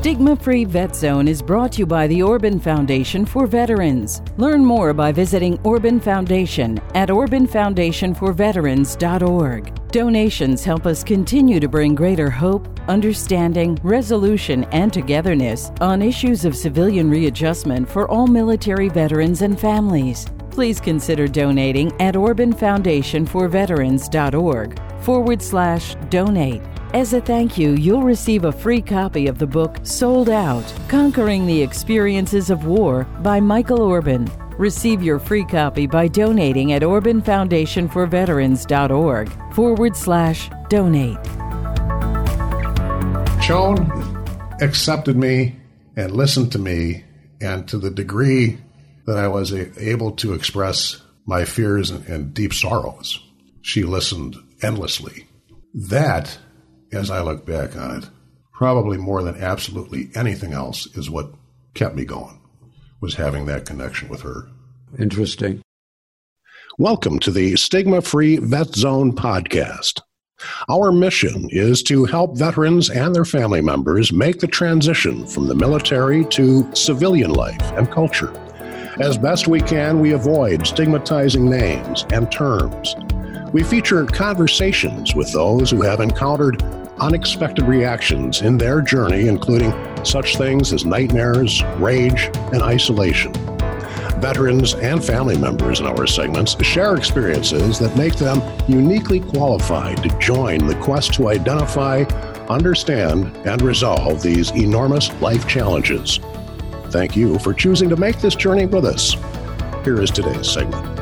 Stigma Free Vet Zone is brought to you by the Orban Foundation for Veterans. Learn more by visiting Orban Foundation at orbanfoundationforveterans.org. Donations help us continue to bring greater hope, understanding, resolution, and togetherness on issues of civilian readjustment for all military veterans and families. Please consider donating at orbanfoundationforveterans.org forward slash donate. As a thank you, you'll receive a free copy of the book Souled Out Conquering the Experiences of War by Michael Orban. Receive your free copy by donating at orbanfoundationforveterans.org forward slash donate. Joan accepted me and listened to me, and to the degree that I was able to express my fears and, deep sorrows, she listened endlessly. That as I look back on it, probably more than absolutely anything else is what kept me going, was having that connection with her. Interesting. Welcome to the Stigma Free Vet Zone podcast. Our mission is to help veterans and their family members make the transition from the military to civilian life and culture. As best we can, we avoid stigmatizing names and terms. We feature conversations with those who have encountered unexpected reactions in their journey, including such things as nightmares, rage, and isolation. Veterans and family members in our segments share experiences that make them uniquely qualified to join the quest to identify, understand, and resolve these enormous life challenges. Thank you for choosing to make this journey with us. Here is today's segment.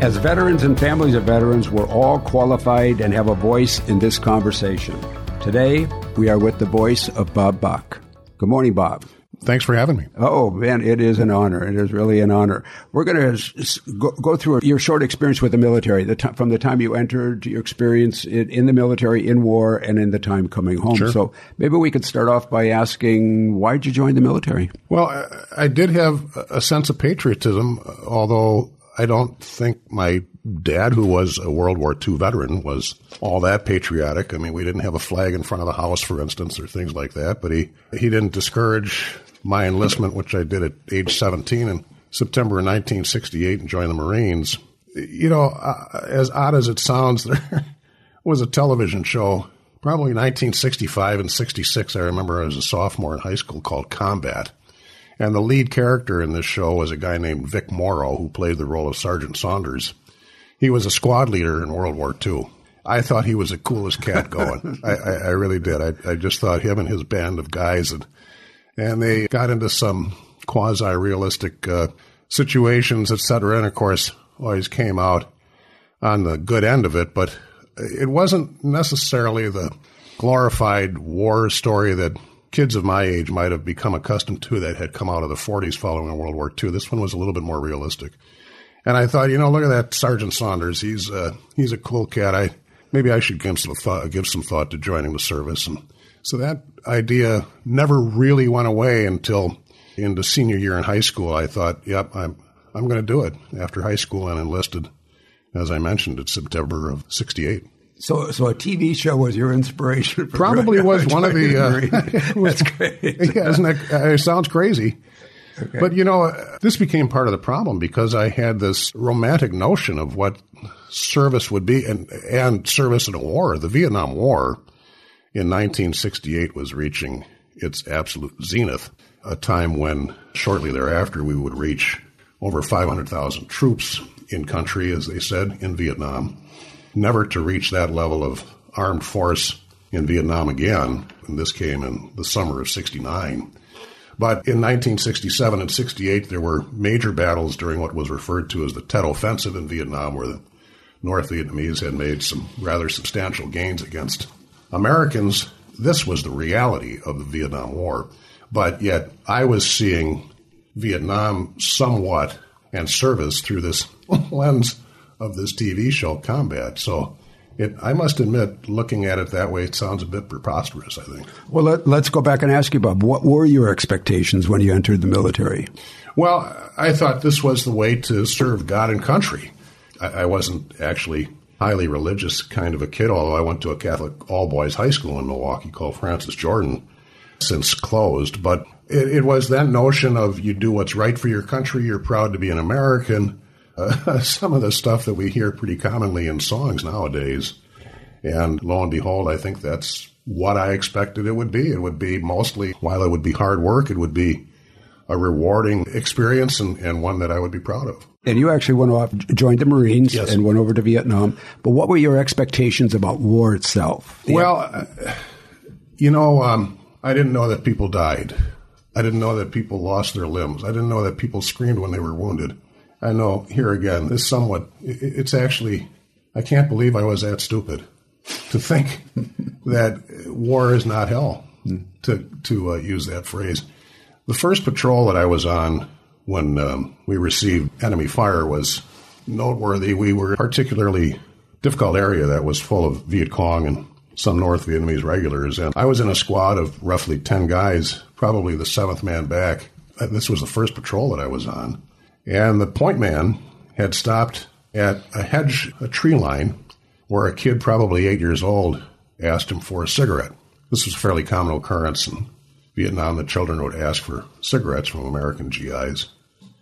As veterans and families of veterans, we're all qualified and have a voice in this conversation. Today, we are with the voice of Bob Bach. Good morning, Bob. Thanks for having me. Oh, man, it is an honor. It is really an honor. We're going to go, through your short experience with the military, the t- from the time you entered to your experience in, in, the military, in war, and in the time coming home. Sure. So maybe we could start off by asking, why did you join the military? Well, I, I did have a sense of patriotism, although I don't think my dad, who was a World War II veteran, was all that patriotic. I mean, we didn't have a flag in front of the house, for instance, or things like that. But he, he didn't discourage my enlistment, which I did at age 17 in September of 1968 and joined the Marines. You know, uh, as odd as it sounds, there was a television show, probably 1965 and 66. I remember as a sophomore in high school called Combat and the lead character in this show was a guy named Vic Morrow, who played the role of Sergeant Saunders. He was a squad leader in World War II. I thought he was the coolest cat going. I, I, I, really did. I, I, just thought him and his band of guys, and and they got into some quasi realistic uh, situations, etc. And of course, always came out on the good end of it. But it wasn't necessarily the glorified war story that kids of my age might have become accustomed to that had come out of the 40s following World War II. This one was a little bit more realistic. And I thought, you know, look at that Sergeant Saunders. He's uh, he's a cool cat. I maybe I should give some thought, give some thought to joining the service. And so that idea never really went away until into senior year in high school. I thought, yep, I'm I'm going to do it after high school and enlisted, as I mentioned, in September of '68. So, so a TV show was your inspiration. Probably was one of the. Uh, That's great. yeah, isn't that? Uh, it sounds crazy. Okay. But you know, uh, this became part of the problem because I had this romantic notion of what service would be, and and service in a war. The Vietnam War in 1968 was reaching its absolute zenith, a time when shortly thereafter we would reach over 500,000 troops in country, as they said, in Vietnam never to reach that level of armed force in Vietnam again. And this came in the summer of 69. But in 1967 and 68, there were major battles during what was referred to as the Tet Offensive in Vietnam, where the North Vietnamese had made some rather substantial gains against Americans. This was the reality of the Vietnam War. But yet, I was seeing Vietnam somewhat and service through this lens of this TV show, Combat. So it, I must admit, looking at it that way, it sounds a bit preposterous, I think. Well, let, us go back and ask you, Bob, what were your expectations when you entered the military? Well, I thought this was the way to serve God and country. I, I wasn't actually highly religious kind of a kid, although I went to a Catholic all boys high school in Milwaukee called Francis Jordan. since closed. But it, it was that notion of you do what's right for your country, you're proud to be an American. Uh, some of the stuff that we hear pretty commonly in songs nowadays. And lo and behold, I think that's what I expected it would be. It would be mostly, while it would be hard work, it would be a rewarding experience and, and one that I would be proud of. And you actually went off, joined the Marines, yes. and went over to Vietnam. But what were your expectations about war itself? Well, uh, you know, um, I didn't know that people died. I didn't know that people lost their limbs. I didn't know that people screamed when they were wounded. I know here again, this somewhat, it's actually, I can't believe I was that stupid to think that war is not hell, to, to uh, use that phrase. The first patrol that I was on when um, we received enemy fire was noteworthy. We were a particularly difficult area that was full of Viet Cong and some North Vietnamese regulars. And I was in a squad of roughly 10 guys, probably the seventh man back. Uh, this was the first patrol that I was on. And the point man had stopped at a hedge, a tree line, where a kid, probably eight years old, asked him for a cigarette. This was a fairly common occurrence in Vietnam. The children would ask for cigarettes from American GIs.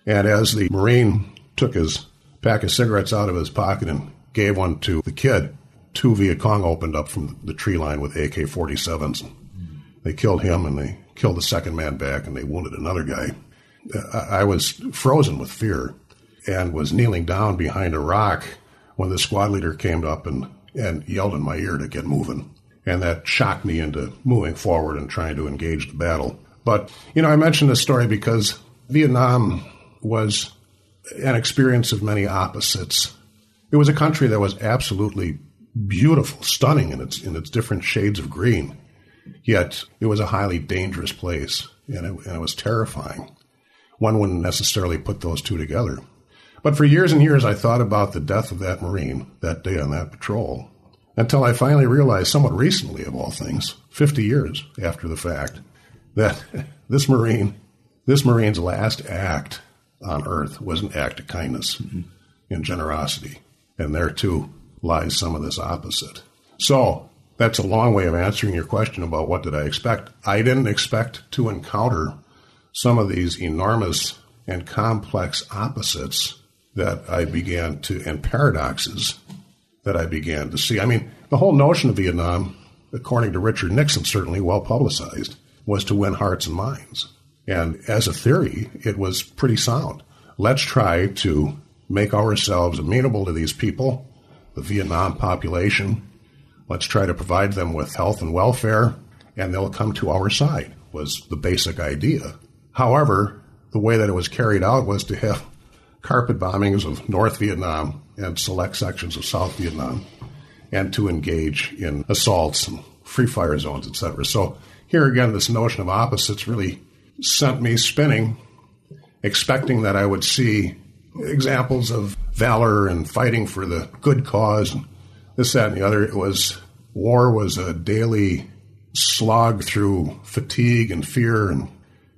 And as the Marine took his pack of cigarettes out of his pocket and gave one to the kid, two Viet Cong opened up from the tree line with AK 47s. They killed him and they killed the second man back and they wounded another guy. I was frozen with fear and was kneeling down behind a rock when the squad leader came up and, and yelled in my ear to get moving. And that shocked me into moving forward and trying to engage the battle. But, you know, I mentioned this story because Vietnam was an experience of many opposites. It was a country that was absolutely beautiful, stunning in its in its different shades of green. Yet it was a highly dangerous place, and it, and it was terrifying. One wouldn't necessarily put those two together. But for years and years, I thought about the death of that Marine that day on that patrol until I finally realized, somewhat recently of all things, 50 years after the fact, that this Marine, this Marine's last act on earth was an act of kindness mm-hmm. and generosity. And there too lies some of this opposite. So that's a long way of answering your question about what did I expect. I didn't expect to encounter some of these enormous and complex opposites that I began to, and paradoxes that I began to see. I mean, the whole notion of Vietnam, according to Richard Nixon, certainly well publicized, was to win hearts and minds. And as a theory, it was pretty sound. Let's try to make ourselves amenable to these people, the Vietnam population. Let's try to provide them with health and welfare, and they'll come to our side, was the basic idea. However, the way that it was carried out was to have carpet bombings of North Vietnam and select sections of South Vietnam, and to engage in assaults and free fire zones, etc. So here again, this notion of opposites really sent me spinning, expecting that I would see examples of valor and fighting for the good cause, and this, that, and the other. It was war was a daily slog through fatigue and fear and,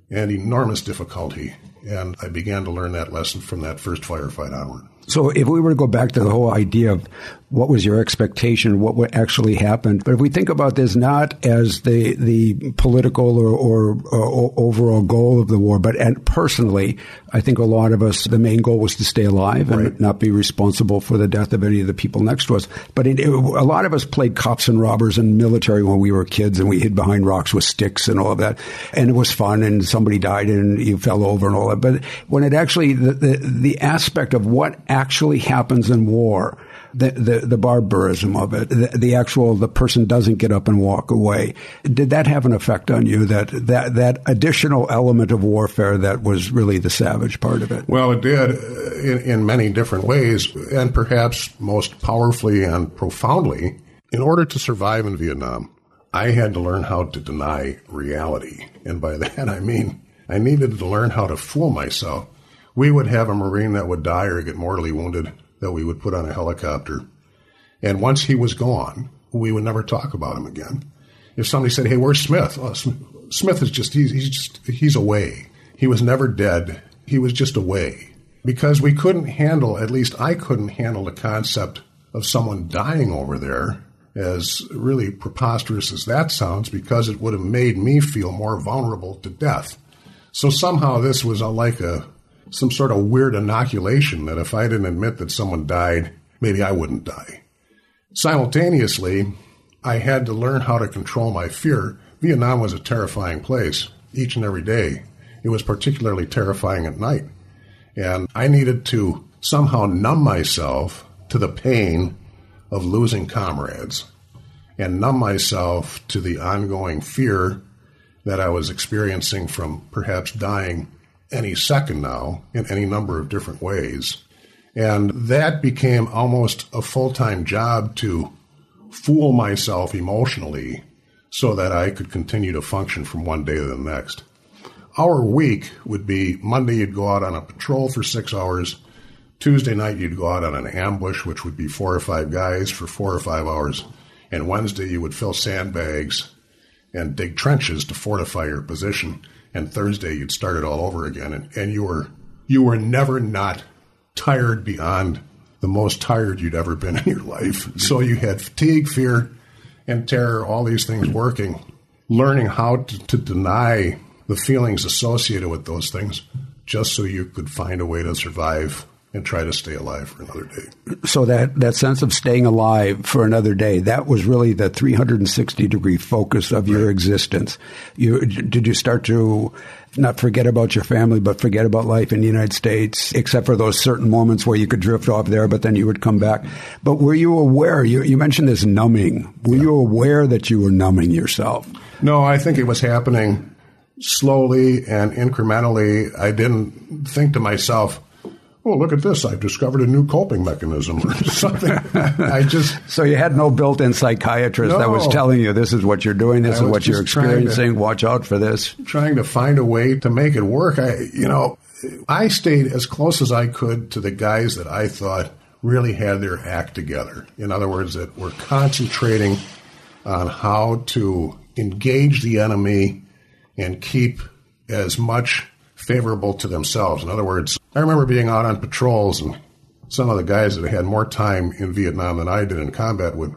and enormous difficulty. And I began to learn that lesson from that first firefight onward. So if we were to go back to the whole idea of what was your expectation, what would actually happen, but if we think about this not as the the political or, or, or overall goal of the war, but and personally, I think a lot of us the main goal was to stay alive and not be responsible for the death of any of the people next to us. But it, it, a lot of us played cops and robbers and military when we were kids, and we hid behind rocks with sticks and all of that, and it was fun. And somebody died and you fell over and all that. But when it actually the the, the aspect of what actually happens in war, the, the, the barbarism of it, the, the, actual, the person doesn't get up and walk away. Did that have an effect on you, that, that, that additional element of warfare that was really the savage part of it? Well, it did uh, in, in many different ways, and perhaps most powerfully and profoundly. In order to survive in Vietnam, I had to learn how to deny reality. And by that, I mean I needed to learn how to fool myself we would have a Marine that would die or get mortally wounded that we would put on a helicopter. And once he was gone, we would never talk about him again. If somebody said, "Hey, where's Smith?" Smith is just he's, he's just he's away. He was never dead. He was just away because we couldn't handle. At least I couldn't handle the concept of someone dying over there as really preposterous as that sounds, because it would have made me feel more vulnerable to death. So somehow this was a, like a some sort of weird inoculation that if I didn't admit that someone died, maybe I wouldn't die. Simultaneously, I had to learn how to control my fear. Vietnam was a terrifying place each and every day. It was particularly terrifying at night. And I needed to somehow numb myself to the pain of losing comrades and numb myself to the ongoing fear that I was experiencing from perhaps dying any second now in any number of different ways. And that became almost a full time job to fool myself emotionally so that I could continue to function from one day to the next. Our week would be Monday, you'd go out on a patrol for six hours. Tuesday night, you'd go out on an ambush, which would be four or five guys for four or five hours. And Wednesday, you would fill sandbags and dig trenches to fortify your position. And Thursday, you'd start it all over again. And, and you were you were never not tired beyond the most tired you'd ever been in your life. So you had fatigue, fear, and terror, all these things working, learning how to, to deny the feelings associated with those things just so you could find a way to survive and try to stay alive for another day. So that, that sense of staying alive for another day, that was really the 360 degree focus of your existence. You, did you start to not forget about your family, but forget about life in the United States, except for those certain moments where you could drift off there, but then you would come back. But were you aware, you, you mentioned this numbing, were yeah. you aware that you were numbing yourself? No, I think it was happening slowly and incrementally. I didn't think to myself, oh, look at this, I've discovered a new coping mechanism or something. I just. So you had no built in psychiatrist no, that was telling you this is what you're doing, this is what you're experiencing, to, watch out for this. Trying to find a way to make it work. I, you know, I stayed as close as I could to the guys that I thought really had their act together. In other words, that were concentrating on how to engage the enemy and keep as much favorable to themselves. In other words, I remember being out on patrols and some of the guys that had more time in Vietnam than I did in combat would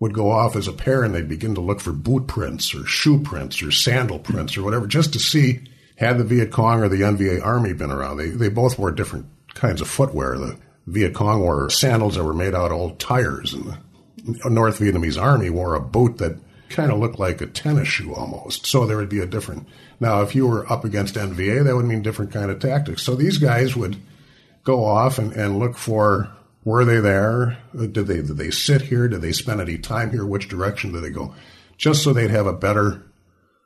would go off as a pair and they'd begin to look for boot prints or shoe prints or sandal prints or whatever just to see had the Viet Cong or the NVA Army been around. They they both wore different kinds of footwear. The Viet Cong wore sandals that were made out of old tires and the North Vietnamese Army wore a boot that kind of looked like a tennis shoe almost. So there would be a different. Now, if you were up against NVA, that would mean different kind of tactics. So these guys would go off and, and look for were they there? Did they did they sit here? Did they spend any time here? Which direction did they go? Just so they'd have a better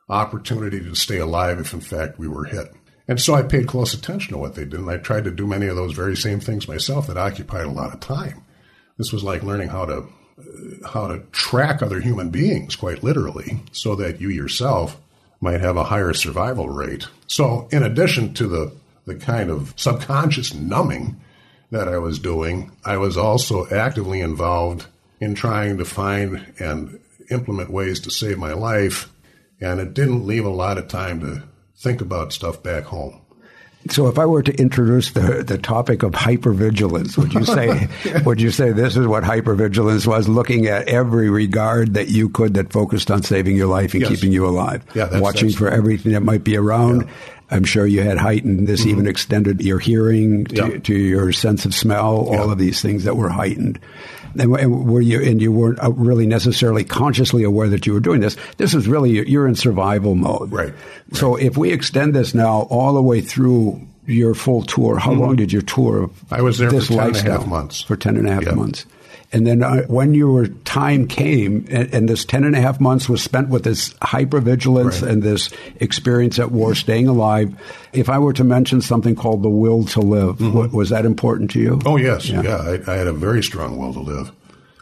opportunity to stay alive if in fact we were hit. And so I paid close attention to what they did, and I tried to do many of those very same things myself that occupied a lot of time. This was like learning how to how to track other human beings, quite literally, so that you yourself might have a higher survival rate. So, in addition to the, the kind of subconscious numbing that I was doing, I was also actively involved in trying to find and implement ways to save my life. And it didn't leave a lot of time to think about stuff back home. So, if I were to introduce the the topic of hypervigilance, would you say would you say this is what hypervigilance was? Looking at every regard that you could that focused on saving your life and yes. keeping you alive, yeah, that's, watching that's, for everything that might be around. Yeah. I'm sure you had heightened. This mm-hmm. even extended your hearing to, yeah. to, your sense of smell. All of these things that were heightened. And were you and you weren't uh, really necessarily consciously aware that you were doing this. This is really you're in survival mode. Right. So if we extend this now all the way through your full tour, how mm-hmm. long did your tour? I was there for ten and a half months. For ten and a half yep. months. And then uh, when your time came, and, and, this 10 and a half months was spent with this hypervigilance right. and this experience at war, staying alive. If I were to mention something called the will to live, mm-hmm. was that important to you? Oh, yes. Yeah, yeah I, I, had a very strong will to live.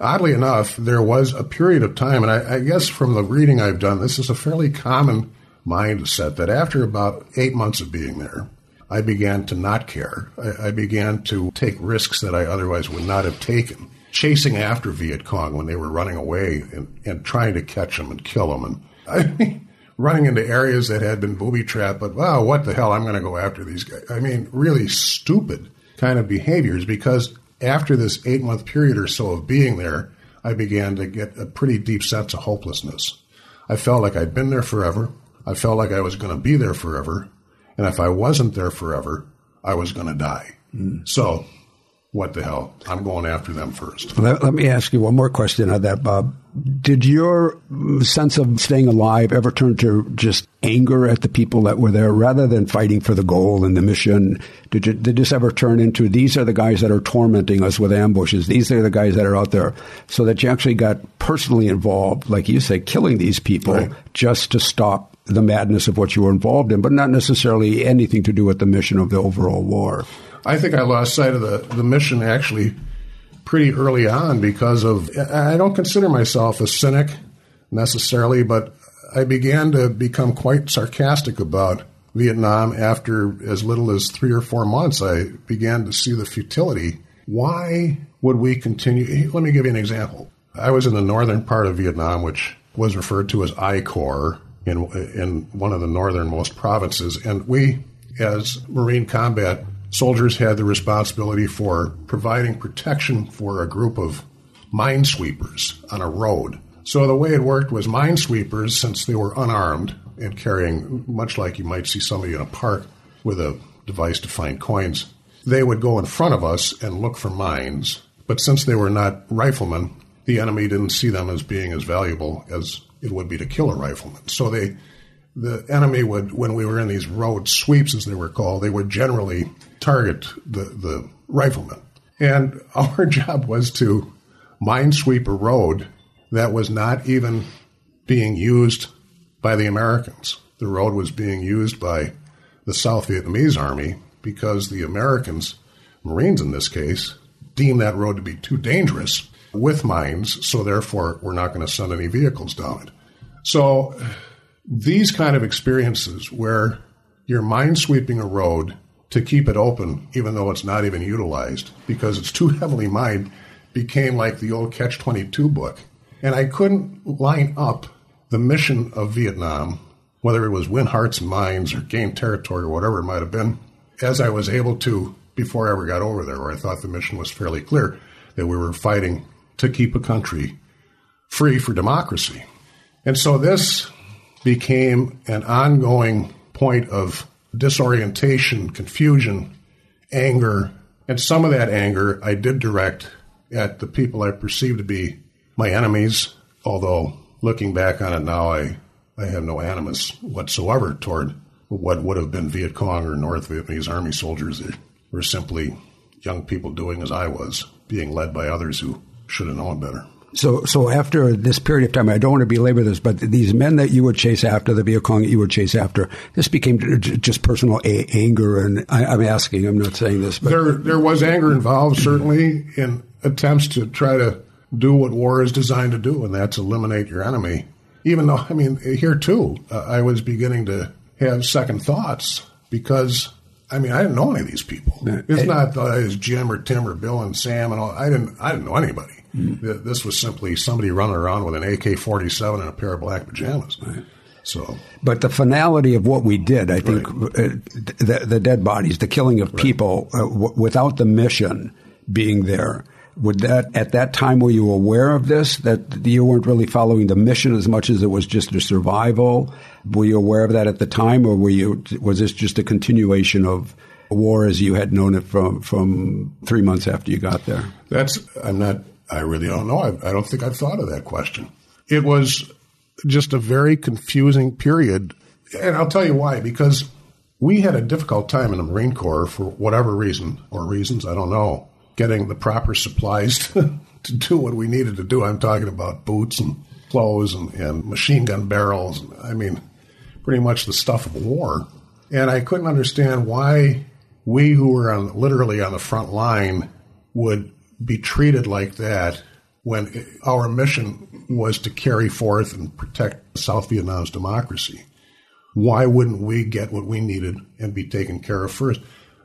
Oddly enough, there was a period of time, and I, I guess from the reading I've done, this is a fairly common mindset that after about eight months of being there, I began to not care. I, I began to take risks that I otherwise would not have taken chasing after Viet Cong when they were running away and, and trying to catch them and kill them. And I mean, running into areas that had been booby trapped, but wow, what the hell? I'm going to go after these guys. I mean, really stupid kind of behaviors because after this eight month period or so of being there, I began to get a pretty deep sense of hopelessness. I felt like I'd been there forever. I felt like I was going to be there forever. And if I wasn't there forever, I was going to die. Mm. So, what the hell? I'm going after them first. Let, let, me ask you one more question on that, Bob. Did your sense of staying alive ever turn to just anger at the people that were there rather than fighting for the goal and the mission? Did, you, did this ever turn into these are the guys that are tormenting us with ambushes? These are the guys that are out there. So that you actually got personally involved, like you say, killing these people right. just to stop the madness of what you were involved in, but not necessarily anything to do with the mission of the overall war. I think I lost sight of the, the mission actually pretty early on because of, I don't consider myself a cynic necessarily, but I began to become quite sarcastic about Vietnam after as little as three or four months. I began to see the futility. Why would we continue? Let me give you an example. I was in the northern part of Vietnam, which was referred to as I Corps in in one of the northernmost provinces, and we, as Marine combat soldiers, had the responsibility for providing protection for a group of minesweepers on a road. So the way it worked was minesweepers, since they were unarmed and carrying, much like you might see somebody in a park with a device to find coins, they would go in front of us and look for mines. But since they were not riflemen, the enemy didn't see them as being as valuable as it would be to kill a rifleman. So they, the enemy would, when we were in these road sweeps, as they were called, they would generally target the, the riflemen. And our job was to minesweep a road that was not even being used by the Americans. The road was being used by the South Vietnamese army because the Americans, Marines in this case, deemed that road to be too dangerous with mines, so therefore we're not going to send any vehicles down it. So these kind of experiences where you're minesweeping a road to keep it open, even though it's not even utilized because it's too heavily mined, became like the old Catch 22 book. And I couldn't line up the mission of Vietnam, whether it was win hearts and minds or gain territory or whatever it might have been, as I was able to before I ever got over there, where I thought the mission was fairly clear that we were fighting to keep a country free for democracy. And so this became an ongoing point of disorientation, confusion, anger. And some of that anger I did direct at the people I perceived to be my enemies, although looking back on it now, I, I have no animus whatsoever toward what would have been Viet Cong or North Vietnamese army soldiers. They were simply young people doing as I was, being led by others who should have known better. So, so after this period of time, I don't want to belabor this, but these men that you would chase after, the Viet Cong that you would chase after, this became just personal a- anger. And I, am asking, I'm not saying this, but there, there was anger involved, certainly, in attempts to try to do what war is designed to do, and that's eliminate your enemy. Even though, I mean, here too, uh, I was beginning to have second thoughts because I mean, I didn't know any of these people. It's not uh, it's Jim or Tim or Bill and Sam and all. I didn't. I didn't know anybody. Mm. This was simply somebody running around with an AK forty seven and a pair of black pajamas. Right. So, but the finality of what we did, I think, right. uh, the, the, dead bodies, the killing of right. people, uh, w- without the mission being there, would that at that time were you aware of this that you weren't really following the mission as much as it was just a survival? Were you aware of that at the time, or were you was this just a continuation of war as you had known it from from three months after you got there? That's I'm not. I really oh, don't know. I, I don't think I've thought of that question. It was just a very confusing period, and I'll tell you why. Because we had a difficult time in the Marine Corps for whatever reason or reasons I don't know getting the proper supplies to, to do what we needed to do. I'm talking about boots and clothes and, and machine gun barrels. I mean, pretty much the stuff of war. And I couldn't understand why we who were on, literally on the front line would be treated like that when our mission was to carry forth and protect South Vietnam's democracy. Why wouldn't we get what we needed and be taken care of first?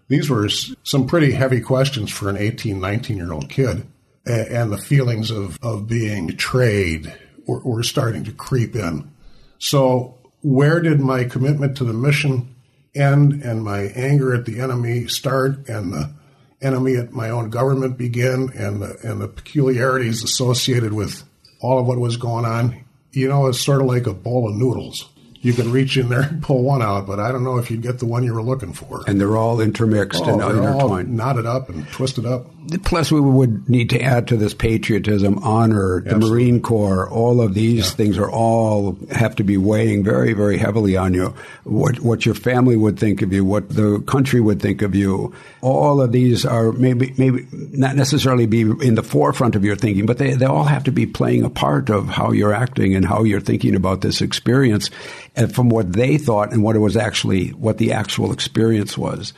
These were some pretty heavy questions for an 18, 19 year old kid. And the feelings of, of being betrayed were, were starting to creep in. So, where did my commitment to the mission end and my anger at the enemy start and the enemy at my own government begin and the, and the peculiarities associated with all of what was going on, you know, it's sort of like a bowl of noodles you can reach in there and pull one out, but I don't know if you'd get the one you were looking for. And they're all intermixed oh, and intertwined. knotted up and twisted up. Plus, we would need to add to this patriotism, honor, the Absolutely. Marine Corps. All of these yeah. things are all have to be weighing very, very heavily on you. What what your family would think of you, what the country would think of you. All of these are maybe maybe not necessarily be in the forefront of your thinking, but they, they all have to be playing a part of how you're acting and how you're thinking about this experience and from what they thought and what it was actually, what the actual experience was.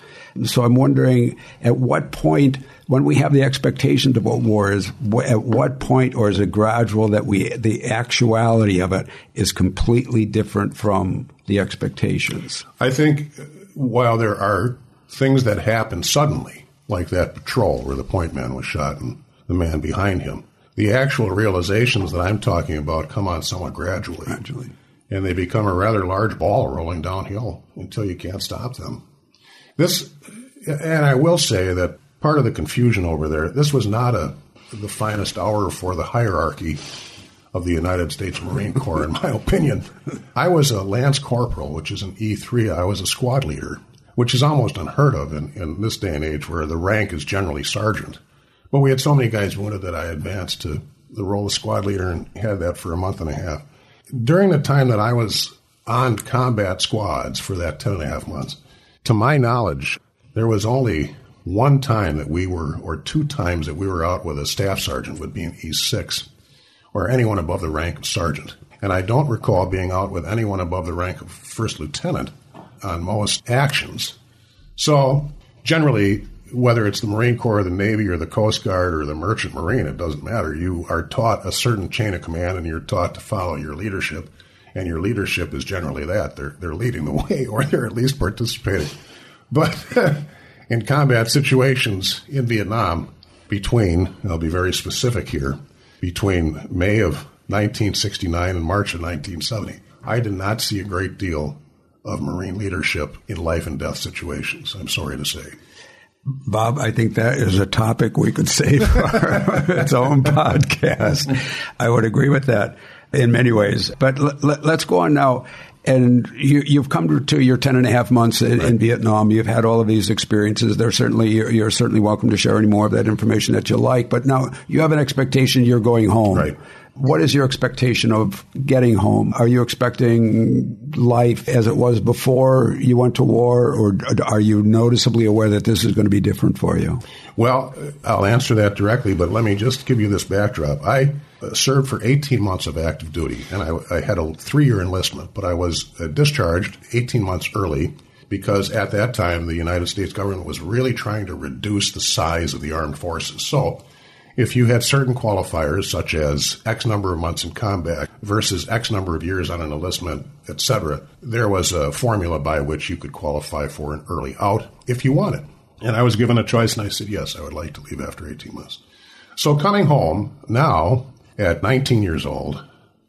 So I'm wondering at what point, when we have the expectations of what war is, at what point, or is it gradual that we, the actuality of it is completely different from the expectations? I think while there are things that happen suddenly, like that patrol where the point man was shot and the man behind him, the actual realizations that I'm talking about come on somewhat gradually. Gradually and they become a rather large ball rolling downhill until you can't stop them. This, and I will say that part of the confusion over there, this was not a the finest hour for the hierarchy of the United States Marine Corps, in my opinion. I was a lance corporal, which is an E3. I was a squad leader, which is almost unheard of in, in this day and age where the rank is generally sergeant. But we had so many guys wounded that I advanced to the role of squad leader and had that for a month and a half during the time that I was on combat squads for that 10 and a half months, to my knowledge, there was only one time that we were, or two times that we were out with a staff sergeant would be an E6 or anyone above the rank of sergeant. And I don't recall being out with anyone above the rank of first lieutenant on most actions. So generally, whether it's the Marine Corps, the Navy, or the Coast Guard, or the Merchant Marine, it doesn't matter. You are taught a certain chain of command, and you're taught to follow your leadership. And your leadership is generally that they're they're leading the way, or they're at least participating. But in combat situations in Vietnam, between I'll be very specific here, between May of 1969 and March of 1970, I did not see a great deal of Marine leadership in life and death situations. I'm sorry to say. Bob, I think that is a topic we could save for its own podcast. I would agree with that in many ways. But l- l- let's go on now. And you, have come to your 10 and a half months in, right. in, Vietnam. You've had all of these experiences. They're certainly, you're, you're, certainly welcome to share any more of that information that you like. But now you have an expectation you're going home. Right. What is your expectation of getting home? Are you expecting life as it was before you went to war, or are you noticeably aware that this is going to be different for you? Well, I'll answer that directly, but let me just give you this backdrop. I served for 18 months of active duty, and I, I had a three year enlistment, but I was uh, discharged 18 months early because at that time the United States government was really trying to reduce the size of the armed forces. So if you had certain qualifiers, such as X number of months in combat versus X number of years on an enlistment, etc., there was a formula by which you could qualify for an early out if you wanted. And I was given a choice, and I said, yes, I would like to leave after 18 months. So coming home now at 19 years old,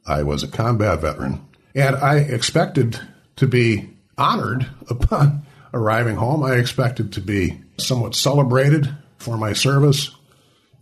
I was a combat veteran, and I expected to be honored upon arriving home. I expected to be somewhat celebrated for my service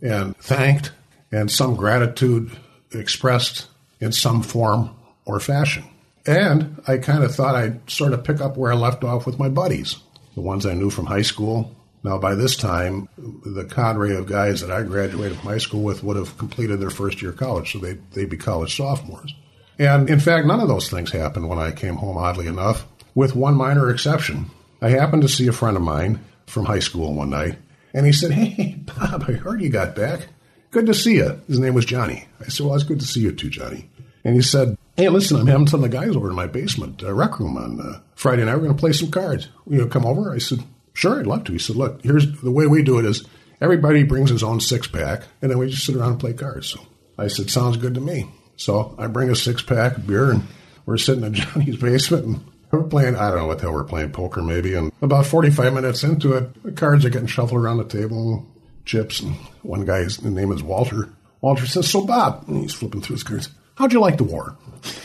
and thanked and some gratitude expressed in some form or fashion. And I kind of thought I'd sort of pick up where I left off with my buddies, the ones I knew from high school. Now, by this time, the cadre of guys that I graduated from high school with would have completed their first year of college, so they'd, they'd be college sophomores. And in fact, none of those things happened when I came home, oddly enough, with one minor exception. I happened to see a friend of mine from high school one night, and he said, Hey, Bob, I heard you got back. Good to see you. His name was Johnny. I said, Well, it's good to see you too, Johnny. And he said, Hey, listen, I'm having some of the guys over in my basement uh, rec room on uh, Friday night. We're going to play some cards. You know, come over? I said, Sure, I'd love to. He said, Look, here's the way we do it is everybody brings his own six pack, and then we just sit around and play cards. So I said, Sounds good to me. So I bring a six pack of beer, and we're sitting in Johnny's basement, and we're playing, I don't know what the hell we're playing, poker maybe. And about 45 minutes into it, the cards are getting shuffled around the table, chips. And one guy's name is Walter. Walter says, So, Bob, and he's flipping through his cards, how'd you like the war?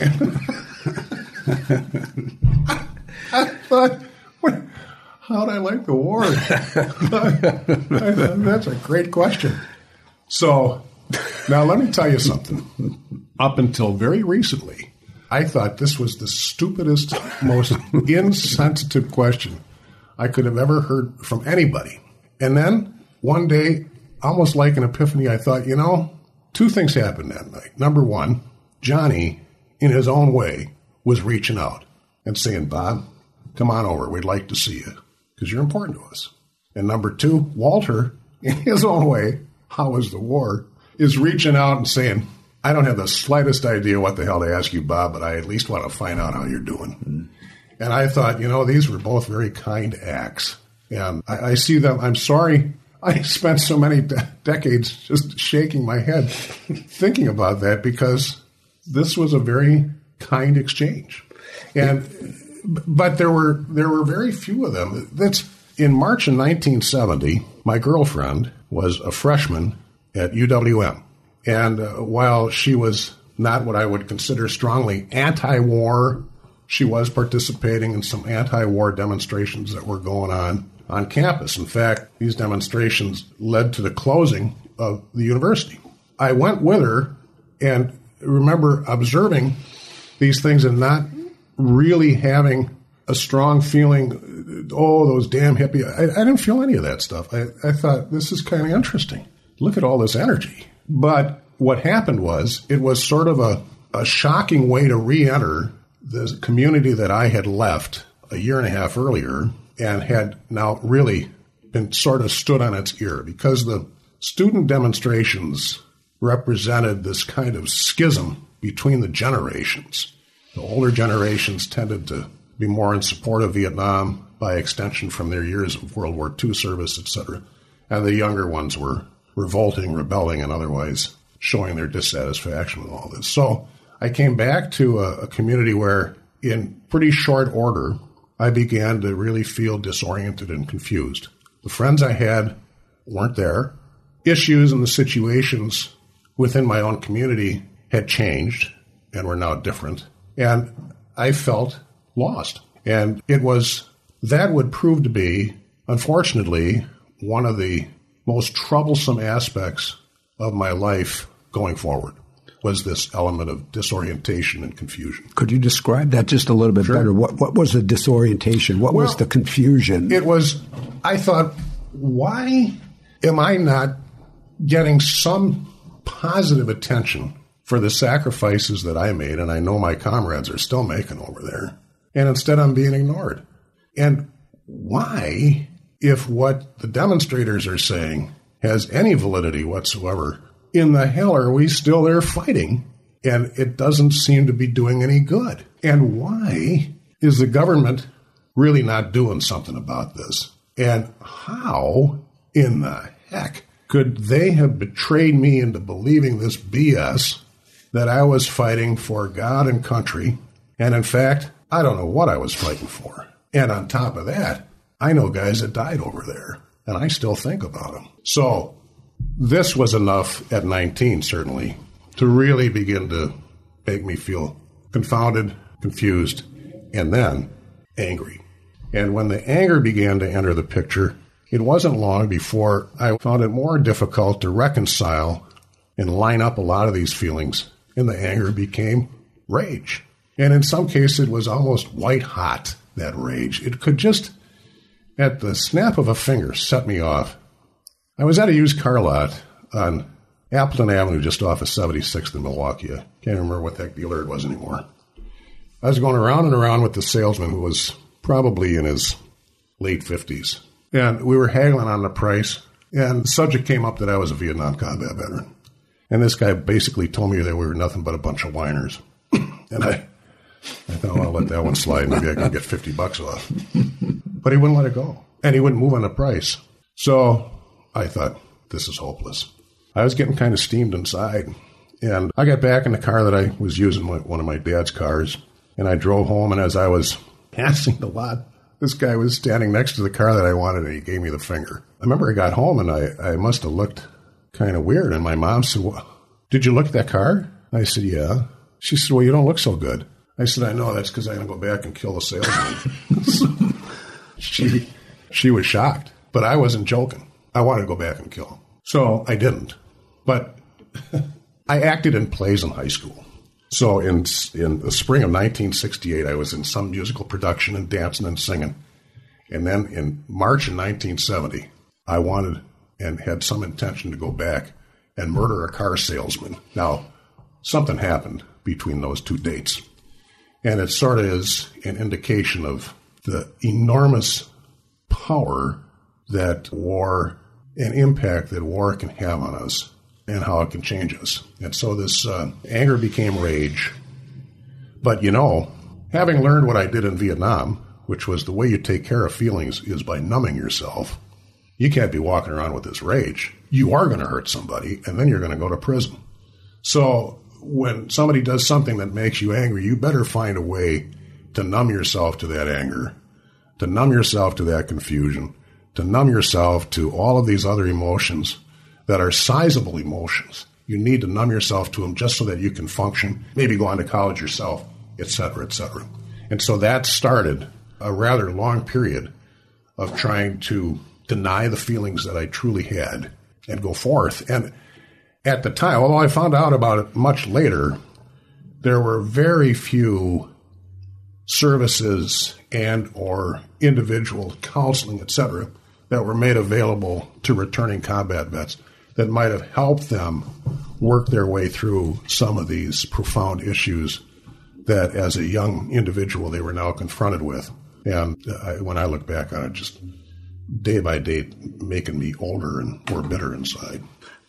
I thought, How'd I like the war? That's a great question. So now let me tell you something. Up until very recently, I thought this was the stupidest, most insensitive question I could have ever heard from anybody. And then one day, almost like an epiphany, I thought, you know, two things happened that night. Number one, Johnny, in his own way, was reaching out and saying, Bob, come on over. We'd like to see you because you're important to us. And number two, Walter, in his own way, how was the war, is reaching out and saying, I don't have the slightest idea what the hell to ask you, Bob, but I at least want to find out how you're doing. Mm-hmm. And I thought, you know, these were both very kind acts. And I, I see them. I'm sorry I spent so many de- decades just shaking my head thinking about that because this was a very kind exchange. And but there were there were very few of them. That's in March of 1970. My girlfriend was a freshman at UWM, and uh, while she was not what I would consider strongly anti-war, she was participating in some anti-war demonstrations that were going on on campus. In fact, these demonstrations led to the closing of the university. I went with her and remember observing these things and not really having a strong feeling, oh, those damn hippie. I, I didn't feel any of that stuff. I, I thought, this is kind of interesting. Look at all this energy. But what happened was, it was sort of a, a shocking way to re enter the community that I had left a year and a half earlier and had now really been sort of stood on its ear because the student demonstrations represented this kind of schism between the generations. The older generations tended to be more in support of Vietnam by extension from their years of World War II service, etc. And the younger ones were revolting, rebelling, and otherwise showing their dissatisfaction with all this. So I came back to a, a community where, in pretty short order, I began to really feel disoriented and confused. The friends I had weren't there. Issues and the situations within my own community had changed and were now different. And I felt lost. And it was that would prove to be, unfortunately, one of the most troublesome aspects of my life going forward was this element of disorientation and confusion. Could you describe that just a little bit sure. better? What what was the disorientation? What well, was the confusion? It was I thought, why am I not getting some positive attention for the sacrifices that I made and I know my comrades are still making over there? And instead I'm being ignored. And why, if what the demonstrators are saying has any validity whatsoever, in the hell are we still there fighting? And it doesn't seem to be doing any good. And why is the government really not doing something about this? And how in the heck could they have betrayed me into believing this BS that I was fighting for God and country? And in fact, I don't know what I was fighting for. And on top of that, I know guys that died over there, and I still think about them. So this was enough at 19, certainly, to really begin to make me feel confounded, confused, and then angry. And when the anger began to enter the picture, it wasn't long before I found it more difficult to reconcile and line up a lot of these feelings, and the anger became rage. And in some cases, it was almost white hot, that rage. It could just, at the snap of a finger, set me off. I was at a used car lot on Appleton Avenue, just off of 76th in Milwaukee. I can't remember what that dealer it was anymore. I was going around and around with the salesman who was probably in his late 50s. And we were haggling on the price. And the subject came up that I was a Vietnam combat veteran. And this guy basically told me that we were nothing but a bunch of whiners. and I, I thought, well, I'll let that one slide. Maybe I can get 50 bucks off. But he wouldn't let it go. And he wouldn't move on the price. So I thought, this is hopeless. I was getting kind of steamed inside. And I got back in the car that I was using, one of my dad's cars, and I drove home. And as I was passing the lot, this guy was standing next to the car that I wanted, and he gave me the finger. I remember I got home, and I, I must have looked kind of weird. And my mom said, well, Did you look at that car? I said, Yeah. She said, Well, you don't look so good. I said, I know. That's because I'm going to go back and kill the salesman. so she she was shocked, but I wasn't joking. I wanted to go back and kill him. So I didn't. But I acted in plays in high school. So in in the spring of 1968, I was in some musical production and dancing and singing. And then in March of 1970, I wanted and had some intention to go back and murder a car salesman. Now, something happened between those two dates. And it sort of is an indication of the enormous power that war and impact that war can have on us and how it can change us. And so this uh, anger became rage. But you know, having learned what I did in Vietnam, which was the way you take care of feelings is by numbing yourself, you can't be walking around with this rage. You are going to hurt somebody, and then you're going to go to prison. So when somebody does something that makes you angry, you better find a way to numb yourself to that anger, to numb yourself to that confusion, to numb yourself to all of these other emotions that are sizable emotions. You need to numb yourself to them just so that you can function, maybe go on to college yourself, et cetera, et cetera. And so that started a rather long period of trying to deny the feelings that I truly had and go forth. And at the time, although I found out about it much later, there were very few services and or individual counseling, etc., that were made available to returning combat vets that might have helped them work their way through some of these profound issues that, as a young individual, they were now confronted with. And uh, I, when I look back on it, just day by day, making me older and more bitter inside.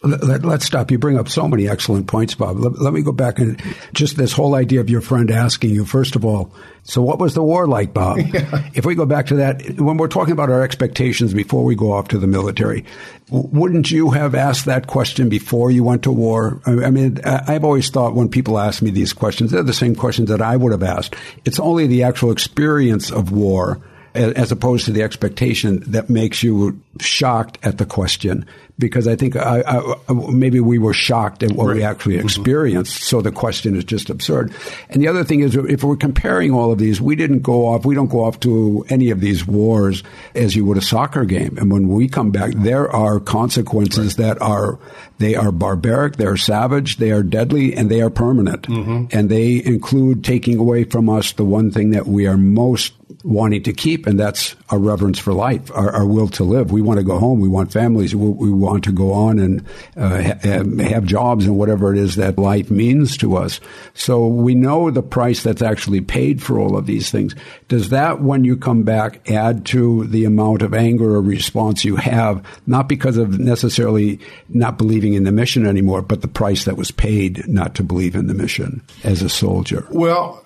Let, us stop. You bring up so many excellent points, Bob. Let, let, me go back and just this whole idea of your friend asking you, first of all, so what was the war like, Bob? Yeah. If we go back to that, when we're talking about our expectations before we go off to the military, wouldn't you have asked that question before you went to war? I mean, I've always thought when people ask me these questions, they're the same questions that I would have asked. It's only the actual experience of war as opposed to the expectation that makes you shocked at the question because I think I, I, maybe we were shocked at what right. we actually mm-hmm. experienced. Mm-hmm. So the question is just absurd. And the other thing is, if we're comparing all of these, we didn't go off. We don't go off to any of these wars as you would a soccer game. And when we come back, there are consequences right. that are they are barbaric, they are savage, they are deadly, and they are permanent. Mm-hmm. And they include taking away from us the one thing that we are most wanting to keep, and that's our reverence for life, our, our will to live. We want to go home. We want families. We, we want to go on and uh, ha- have jobs and whatever it is that life means to us. So we know the price that's actually paid for all of these things. Does that, when you come back, add to the amount of anger or response you have, not because of necessarily not believing in the mission anymore, but the price that was paid not to believe in the mission as a soldier? Well,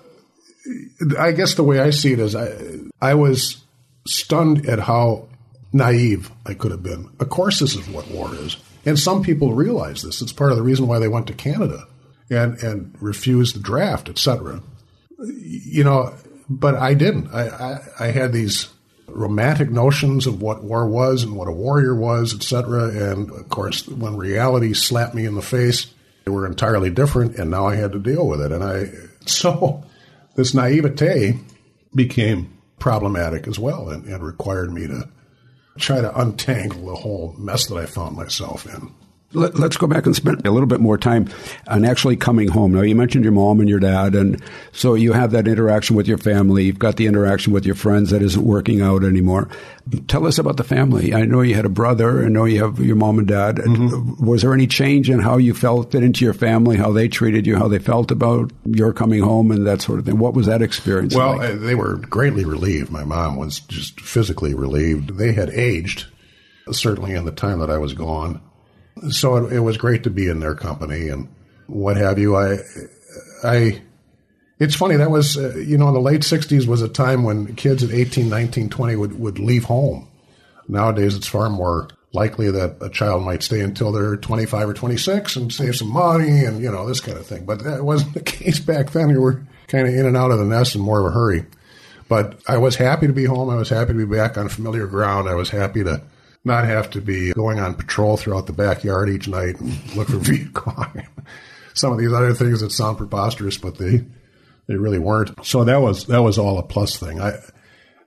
I guess the way I see it is I, I was stunned at how naive I could have been. Of course, this is what war is. And some people realize this. It's part of the reason why they went to Canada and, and refused the draft, etc. You know, but I didn't. I, I, I, had these romantic notions of what war was and what a warrior was, etc. And of course, when reality slapped me in the face, they were entirely different, and now I had to deal with it. And I so this naivete became problematic as well and, and required me to try to untangle the whole mess that I found myself in. Let, us go back and spend a little bit more time on actually coming home. Now, you mentioned your mom and your dad, and so you have that interaction with your family. You've got the interaction with your friends that isn't working out anymore. Tell us about the family. I know you had a brother. I know you have your mom and dad. Mm-hmm. Was there any change in how you felt it into your family, how they treated you, how they felt about your coming home, and that sort of thing? What was that experience well, like? They were greatly relieved. My mom was just physically relieved. They had aged, certainly in the time that I was gone so it, it, was great to be in their company and what have you. I, I, it's funny that was uh, you know in the late '60s was a time when kids at 18, 19, 20 would would leave home. Nowadays, it's far more likely that a child might stay until they're 25 or 26 and save some money and you know this kind of thing. But that wasn't the case back then. You were kind of in and out of the nest in more of a hurry. But I was happy to be home. I was happy to be back on familiar ground. I was happy to not have to be going on patrol throughout the backyard each night and look for vehicle. Some of these other things that sound preposterous, but they they really weren't. So that was that was all a plus thing. I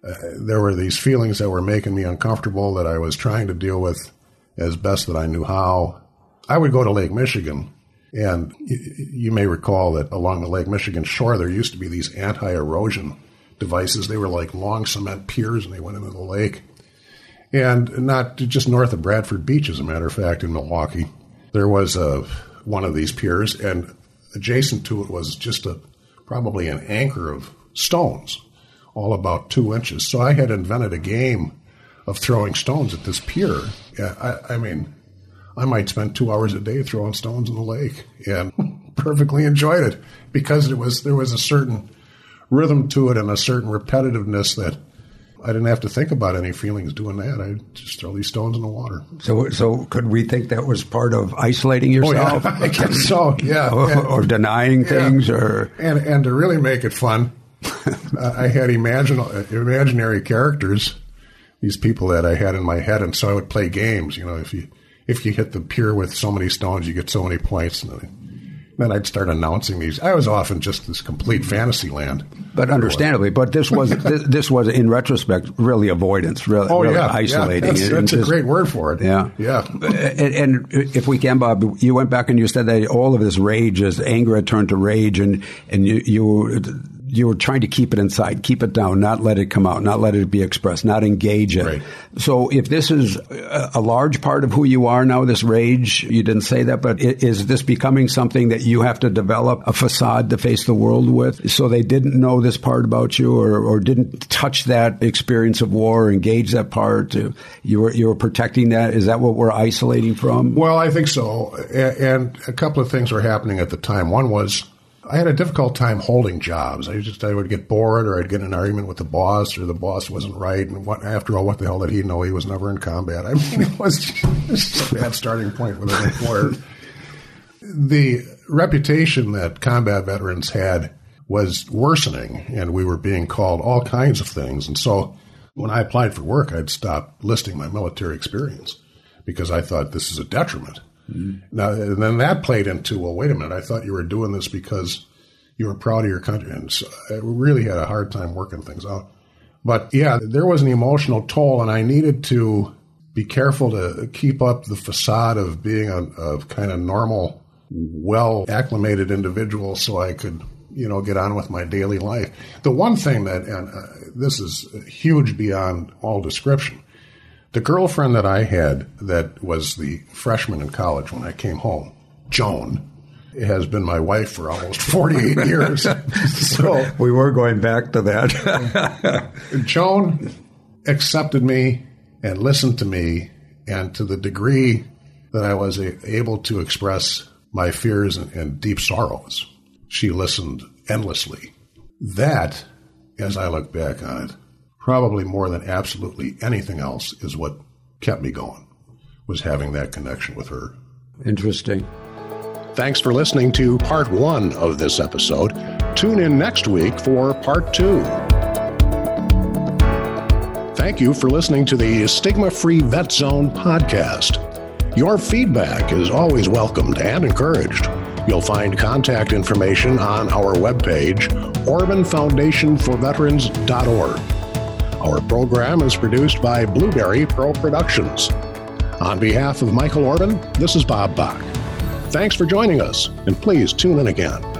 uh, there were these feelings that were making me uncomfortable that I was trying to deal with as best that I knew how. I would go to Lake Michigan, and you may recall that along the Lake Michigan shore there used to be these anti-erosion devices. They were like long cement piers, and they went into the lake. And not just north of Bradford Beach, as a matter of fact, in Milwaukee, there was a one of these piers, and adjacent to it was just a probably an anchor of stones, all about two inches. So I had invented a game of throwing stones at this pier. I, I mean, I might spend two hours a day throwing stones in the lake, and perfectly enjoyed it because it was there was a certain rhythm to it and a certain repetitiveness that I didn't have to think about any feelings doing that. I just throw these stones in the water. So, so could we think that was part of isolating yourself? Oh, yeah. I guess so. Yeah, or, and, or denying yeah. things, or and and to really make it fun, I had imagine, uh, imaginary characters, these people that I had in my head, and so I would play games. You know, if you if you hit the pier with so many stones, you get so many points. And then I'd start announcing these. I was often just this complete fantasy land. But understandably, but this was this, this, was in retrospect really avoidance, really, oh, really yeah, isolating. Yeah, that's, that's just, a great word for it. Yeah, yeah. And, and, if we can, Bob, you went back and you said that all of this rage, as anger had turned to rage, and and you you you were trying to keep it inside, keep it down, not let it come out, not let it be expressed, not engage it. Right. So if this is a large part of who you are now, this rage, you didn't say that, but is this becoming something that you have to develop a facade to face the world with? So they didn't know this part about you or, or didn't touch that experience of war, or engage that part. Uh, you were, you were protecting that. Is that what we're isolating from? Well, I think so. And a couple of things were happening at the time. One was I had a difficult time holding jobs. I just I would get bored, or I'd get in an argument with the boss, or the boss wasn't right. And what, after all, what the hell did he know? He was never in combat. I mean, it was just a bad starting point with an employer. the reputation that combat veterans had was worsening, and we were being called all kinds of things. And so, when I applied for work, I'd stop listing my military experience because I thought this is a detriment. Now, and then that played into, well, wait a minute, I thought you were doing this because you were proud of your country. And so I really had a hard time working things out. But yeah, there was an emotional toll, and I needed to be careful to keep up the facade of being a, a kind of normal, well acclimated individual so I could, you know, get on with my daily life. The one thing that, and uh, this is huge beyond all description, the girlfriend that I had that was the freshman in college when I came home, Joan, has been my wife for almost 48 years. so we were going back to that. Joan accepted me and listened to me, and to the degree that I was able to express my fears and, and deep sorrows, she listened endlessly. That, as I look back on it, probably more than absolutely anything else is what kept me going was having that connection with her. Interesting. Thanks for listening to part one of this episode. Tune in next week for part two. Thank you for listening to the Stigma Free Vet Zone podcast. Your feedback is always welcomed and encouraged. You'll find contact information on our webpage, OrbanFoundationForVeterans.org. Our program is produced by Blueberry Pro Productions. On behalf of Michael Orban, this is Bob Bach. Thanks for joining us, and please tune in again.